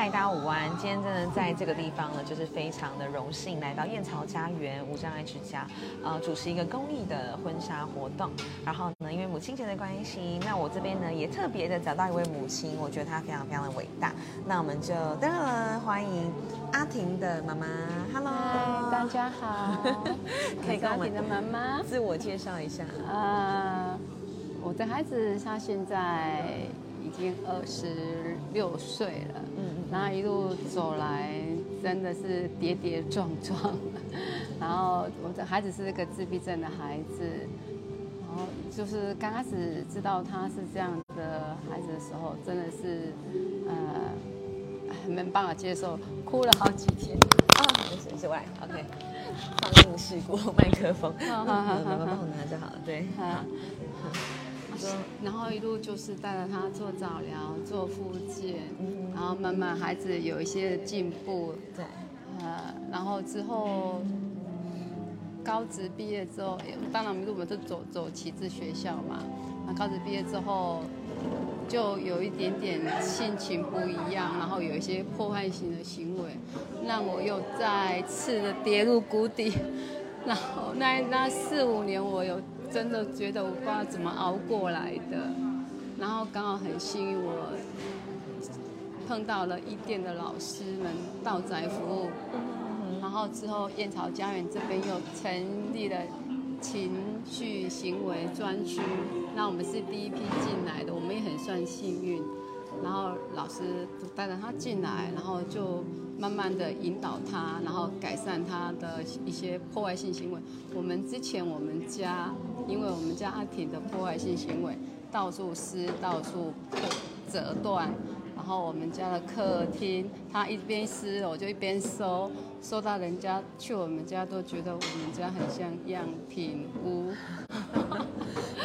嗨，大家午安！今天真的在这个地方呢，就是非常的荣幸来到燕巢家园无障碍之家，呃，主持一个公益的婚纱活动。然后呢，因为母亲节的关系，那我这边呢也特别的找到一位母亲，我觉得她非常非常的伟大。那我们就当然欢迎阿婷的妈妈，Hello，大家好，可以跟我们阿婷的妈妈。自我介绍一下。呃，我的孩子他现在已经二十六岁了，嗯然后一路走来真的是跌跌撞撞。然后我的孩子是一个自闭症的孩子，然后就是刚开始知道他是这样的孩子的时候，真的是呃没办法接受，哭了好几天。啊，没事没事，我来，OK。放映事故麦克风，好好好帮我拿就好了，对。啊好，说然后一路就是带着他做早疗、做复健，嗯然后慢慢孩子有一些进步，对，呃，然后之后高职毕业之后，当然我们都走走启智学校嘛，那高职毕业之后就有一点点性情不一样，然后有一些破坏性的行为，让我又再次的跌入谷底。然后那那四五年，我有真的觉得我不知道怎么熬过来的。然后刚好很幸运，我碰到了一店的老师们道宅服务，然后之后燕巢家园这边又成立了情绪行为专区，那我们是第一批进来的，我们也很算幸运。然后老师就带着他进来，然后就慢慢的引导他，然后改善他的一些破坏性行为。我们之前我们家，因为我们家阿婷的破坏性行为，到处撕，到处折断，然后我们家的客厅，他一边撕我就一边收，收到人家去我们家都觉得我们家很像样品屋。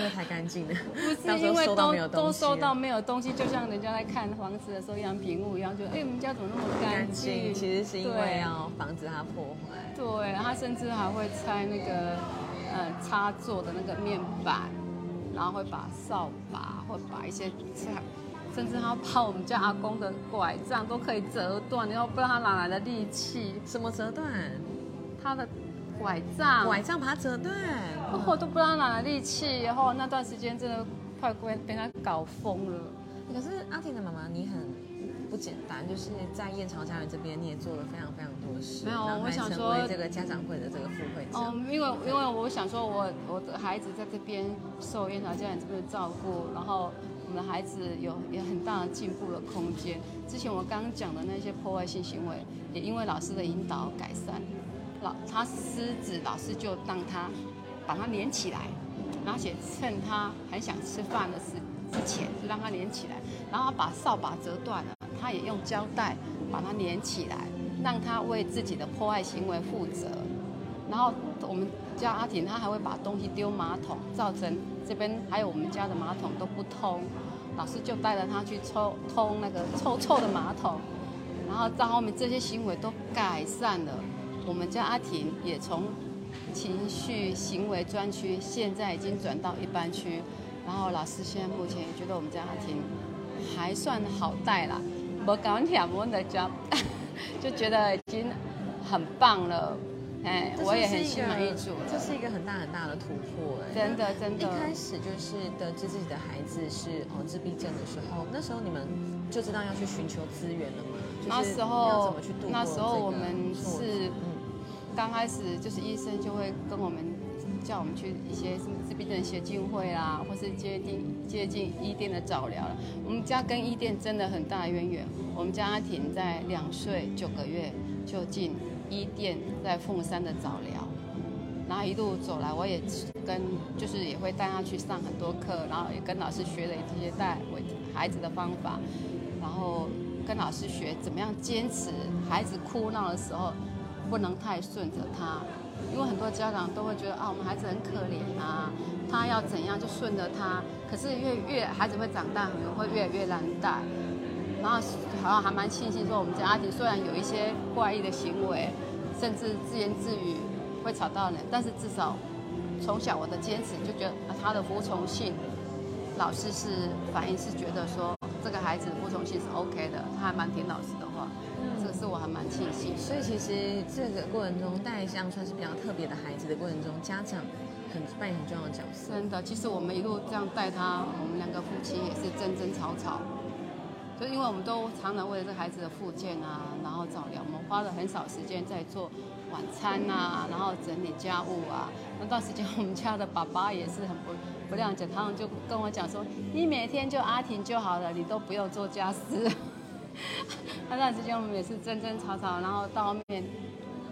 因为太干净了，不是因为都都收到没有东西，就像人家在看房子的时候一样屏幕一样，就哎、我们家怎么那么干干净，其实是因为对要防止它破坏。对，他甚至还会拆那个呃插座的那个面板，然后会把扫把，会把一些拆，甚至他把我们家阿公的拐杖都可以折断，然后不知道他哪来的力气，什么折断？他的拐杖，拐杖把它折断。我都不知道哪来力气，然后那段时间真的快被被他搞疯了。可是阿婷的妈妈，你很不简单，就是在燕巢家园这边，你也做了非常非常多的事，没有我想说为这个家长会的这个副会哦长。，因为因为我想说我，我的孩子在这边受燕巢家园这边的照顾，然后我们的孩子有有很大的进步的空间。之前我刚刚讲的那些破坏性行为，也因为老师的引导改善。老他狮子，老师就让他把它连起来，而且趁他很想吃饭的时之前，就让它连起来，然后把扫把折断了，他也用胶带把它连起来，让他为自己的破坏行为负责。然后我们家阿婷，她还会把东西丢马桶，造成这边还有我们家的马桶都不通。老师就带着她去抽通那个臭臭的马桶，然后到后面这些行为都改善了。我们家阿婷也从情绪行为专区，现在已经转到一般区。然后老师现在目前也觉得我们家阿婷还算好带啦，我搞点我的家，就觉得已经很棒了。哎，我也很心满意足这。是一个很大很大的突破，哎，真的真的一开始就是得知自己的孩子是哦自闭症的时候，那时候你们就知道要去寻求资源了吗？那时要候怎么去度过那时候我们是嗯刚开始就是医生就会跟我们叫我们去一些什么自闭症协进会啦，或是接近接近医店的早疗了。我们家跟医店真的很大的渊源。我们家阿婷在两岁九个月就进医店，在凤山的早疗，然后一路走来，我也跟就是也会带他去上很多课，然后也跟老师学了一些带我孩子的方法，然后跟老师学怎么样坚持孩子哭闹的时候不能太顺着他，因为很多家长都会觉得啊，我们孩子很可怜啊，他要怎样就顺着他，可是越越孩子会长大，可能会越来越难带。然后好像还蛮庆幸说，我们家阿婷虽然有一些怪异的行为，甚至自言自语会吵到人，但是至少从小我的坚持就觉得啊他的服从性，老师是反应是觉得说这个孩子服从性是 OK 的，他还蛮听老师的话，这个是我还蛮庆幸。所以其实这个过程中带这样算是比较特别的孩子的过程中，家长很扮演很重要的角色。真的，其实我们一路这样带他，我们两个夫妻也是争争吵吵，就因为我们都常常为了这孩子的复健啊，然后早疗，我们花了很少时间在做晚餐啊，然后整理家务啊。那段时间我们家的爸爸也是很不不谅解，他们就跟我讲说，你每天就阿婷就好了，你都不用做家事。那段时间我们也是争争吵吵，然后到后面，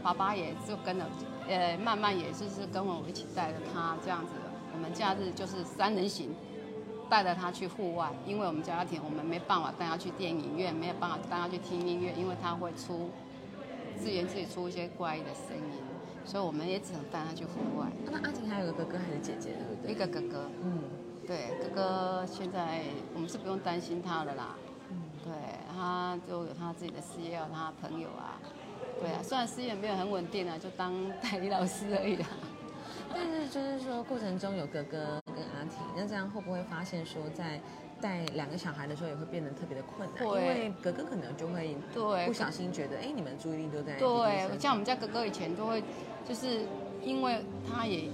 爸爸也就跟了，呃，慢慢也就是跟我一起带着他这样子。我们假日就是三人行，带着他去户外，因为我们家庭我们没办法带他去电影院，没有办法带他去听音乐，因为他会出自言自语出一些怪异的声音，所以我们也只能带他去户外。那阿婷还有个哥哥还是姐姐，对不对？一个哥哥，嗯，对，哥哥现在我们是不用担心他了啦。对，他就有他自己的事业，有他朋友啊。对啊，虽然事业没有很稳定啊，就当代理老师而已啦。但是就是说过程中有哥哥跟阿婷，那这样会不会发现说在带两个小孩的时候也会变得特别的困难？因为哥哥可能就会对不小心觉得，哎，你们注意力都在对，像我们家哥哥以前都会，就是因为他也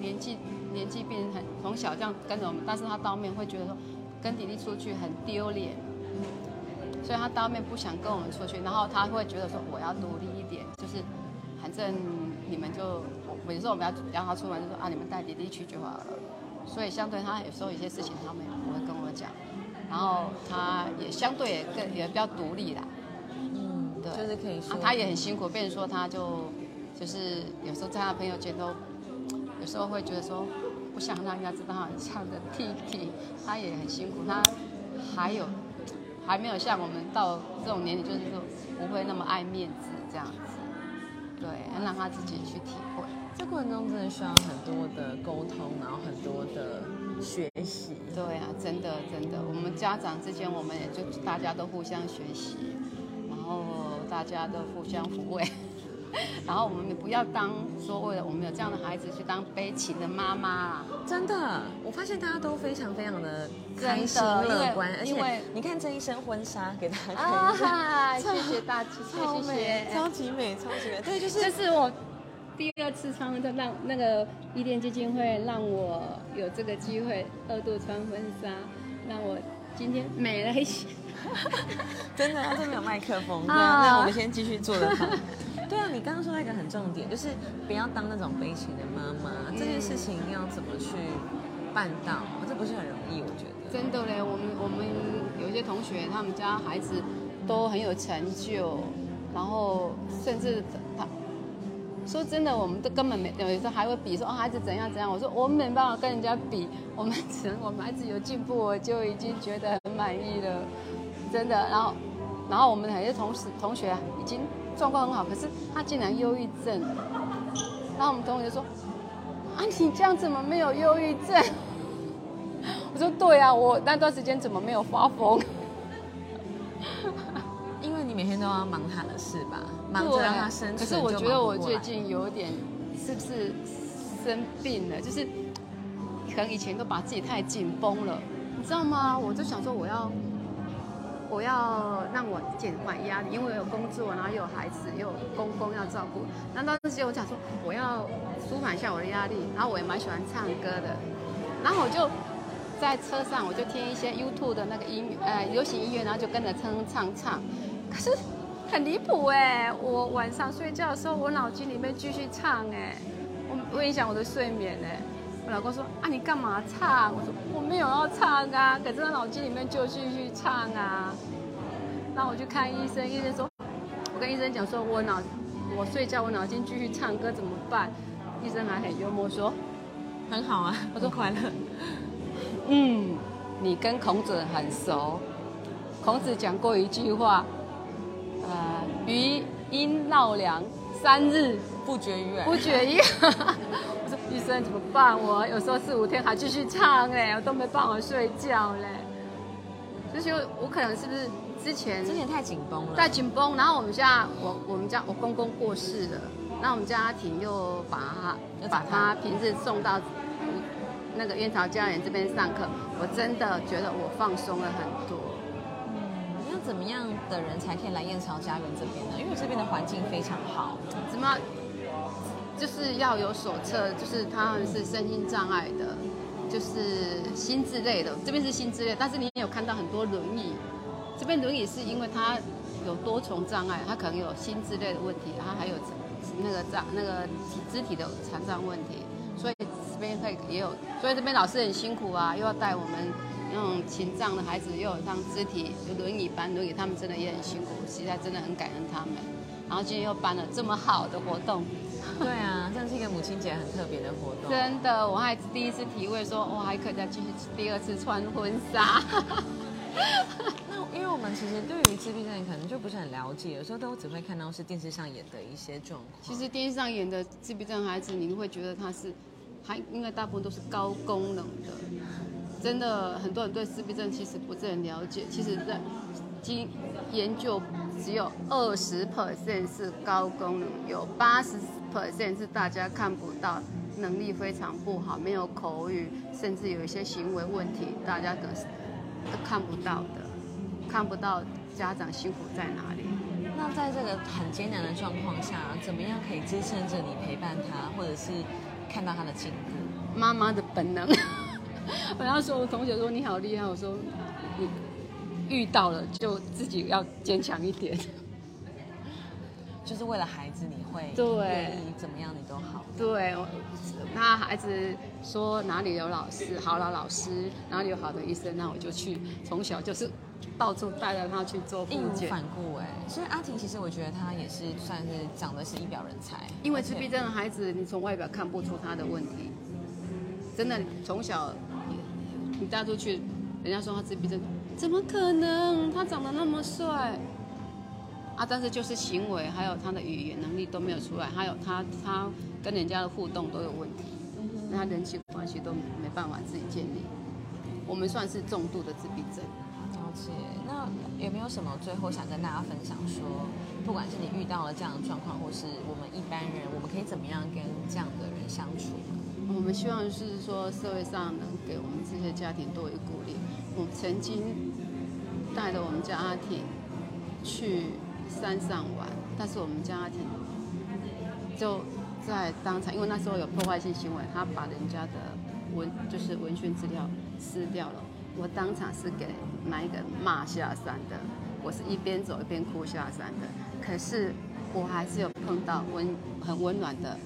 年纪年纪变很从小这样跟着我们，但是他当面会觉得说跟弟弟出去很丢脸，所以他当面不想跟我们出去，然后他会觉得说我要独立一点，就是反正你们就，我有时候我们要让他出门就说啊你们带弟弟去就好了，所以相对他有时候有些事情他们也不会跟我讲，然后他也相对也更也比较独立啦。嗯，对，就是可以说啊，他也很辛苦，变成说他就就是有时候在他朋友圈都，有时候会觉得说不想让人家知道他很像的弟弟，他也很辛苦，他还有还没有像我们到这种年龄，就是说不会那么爱面子这样子，对，要让他自己去体会。这过程中真的需要很多的沟通，然后很多的学习。对啊，真的真的，我们家长之间，我们也就大家都互相学习，然后大家都互相抚慰，然后我们也不要当说为了我们有这样的孩子去当悲情的妈妈啦。真的，我发现大家都非常非常的开心乐观，而因为且你看这一身婚纱给大家看一下，啊，谢谢大家，谢谢。超级美，超级美。对，就是这是我第二次穿的，让那个伊甸基金会让我有这个机会二度穿婚纱，让我今天美了一些。真的，他这边有麦克风，对啊啊，那我们先继续做的好。对啊，你刚刚说到一个很重点，就是不要当那种悲情的妈妈，这件事情要怎么去办到？这不是很容易，我觉得。真的嘞，我们我们有一些同学，他们家孩子都很有成就，然后甚至他说真的，我们都根本没有时候还会比说、哦、孩子怎样怎样。我说我们没办法跟人家比，我们只能我们孩子有进步，我就已经觉得很满意了，真的。然后然后我们有些同事同学已经状况很好，可是他竟然忧郁症，然后我们同学说啊你这样怎么没有忧郁症？我说对啊，我那段时间怎么没有发疯？你每天都要忙他的事吧，忙着对让他生存。可是我觉得我最近有点是不是生病了？就是可能以前都把自己太紧绷了，你知道吗？我就想说我要我要让我减缓压力，因为我有工作，然后又有孩子，又有公公要照顾。那段时间我想说我要舒缓一下我的压力，然后我也蛮喜欢唱歌的，然后我就。在车上我就听一些 YouTube 的那个音乐，呃，流行音乐，然后就跟着唱唱唱。可是很离谱哎！我晚上睡觉的时候，我脑筋里面继续唱哎，我会影响我的睡眠哎。我老公说啊，你干嘛唱？我说我没有要唱啊，可是我脑筋里面就继续唱啊。然后我去看医生，医生说，我跟医生讲说我脑我睡觉我脑筋继续唱歌怎么办？医生还很幽默说，很好啊，我说快乐。嗯，你跟孔子很熟。孔子讲过一句话，余音绕梁三日不绝于耳。不绝于耳。我说医生怎么办？我有时候四五天还继续唱哎，我都没办法睡觉嘞。就是我可能是不是之前之前太紧绷了，太紧绷，然后我们家我我们家我公公过世了，那我们家庭又把他把他平日送到那个燕巢家园这边上课，我真的觉得我放松了很多。怎么样的人才可以来燕巢家园这边呢？因为这边的环境非常好。怎么？就是要有手册，就是他们是身心障碍的，就是心智类的。这边是心智类，但是你也有看到很多轮椅。这边轮椅是因为他有多重障碍，他可能有心智类的问题，他还有那个障那个肢体的残障问题，所以这边会也有。所以这边老师很辛苦啊，又要带我们那种情障的孩子，又有上肢体有轮椅搬轮椅，他们真的也很辛苦，实在真的很感恩他们。然后今天又办了这么好的活动，对啊，这是一个母亲节很特别的活动。真的，我还第一次体会说，我还可以再继续第二次穿婚纱。那因为我们其实对于自闭症可能就不是很了解，有时候都只会看到是电视上演的一些状况。其实电视上演的自闭症孩子，你会觉得他是，还应该大部分都是高功能的。真的，很多人对自闭症其实不是很了解。其实，在经研究，只有二十 percent 是高功能，有八十 percent 是大家看不到，能力非常不好，没有口语，甚至有一些行为问题，大家都是。都看不到的，看不到家长辛苦在哪里。那在这个很艰难的状况下，怎么样可以支撑着你陪伴他，或者是看到他的进步？妈妈的本能。我要说，我同学说你好厉害，我说你遇到了就自己要坚强一点。就是为了孩子，你会对怎么样你都好。对，那孩子说哪里有老师，好了老师，哪里有好的医生，那我就去。从小就是到处带着他去做义无反顾哎。所以阿婷其实我觉得她也是算是长得是一表人才。因为自闭症的孩子，你从外表看不出他的问题。真的，从小你带出去，人家说他自闭症，怎么可能？他长得那么帅。啊，但是就是行为还有他的语言能力都没有出来，还有他他跟人家的互动都有问题，那他人际关系都没办法自己建立。我们算是重度的自闭症。了解。那有没有什么最后想跟大家分享？说不管是你遇到了这样的状况，或是我们一般人，我们可以怎么样跟这样的人相处？我们希望是说社会上能给我们这些家庭多一鼓励。我曾经带着我们家庭去。山上玩，但是我们家庭就在当场，因为那时候有破坏性行为，他把人家的文就是文宣资料撕掉了，我当场是给那一个骂下山的，我是一边走一边哭下山的，可是我还是有碰到温很温暖的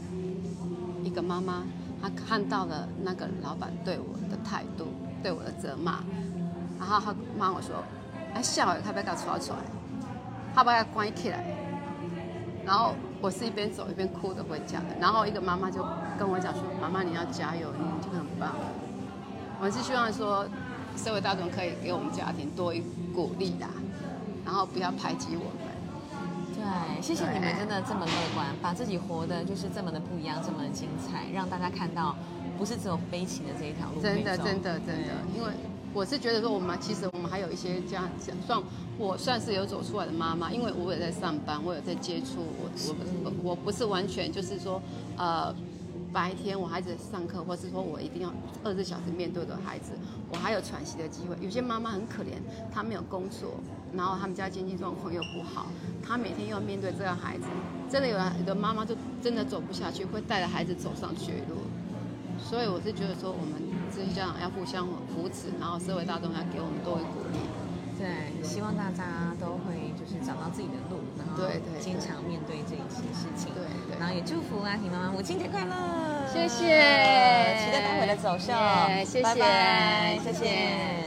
一个妈妈，他看到了那个老板对我的态度，对我的责骂，然后他骂我说，哎笑，他不要搞出来。他把他关起来，然后我是一边走一边哭的回家的。然后一个妈妈就跟我讲说：“妈妈，你要加油，你就很棒。”我是希望说，社会大众可以给我们家庭多一鼓励的，然后不要排挤我们。对，谢谢你们真的这么乐观，把自己活的就是这么的不一样，这么的精彩，让大家看到不是只有悲情的这一条路。真的，真的，真的，因为。我是觉得说，我们其实我们还有一些家算我算是有走出来的妈妈，因为我也在上班，我有在接触，我我我不是完全就是说，呃，白天我孩子上课，或是说我一定要二十四小时面对的孩子，我还有喘息的机会。有些妈妈很可怜，她没有工作，然后他们家经济状况又不好，她每天又要面对这个孩子，真的有有的妈妈就真的走不下去，会带着孩子走上绝路。所以我是觉得说，我们这些家长要互相扶持，然后社会大众要给我们多一鼓励。对，希望大家都会就是找到自己的路，然后坚强面对这一些事情。对对。然后也祝福阿婷妈妈母亲节快乐！谢谢，期待待会的走秀，谢谢，拜拜，谢谢。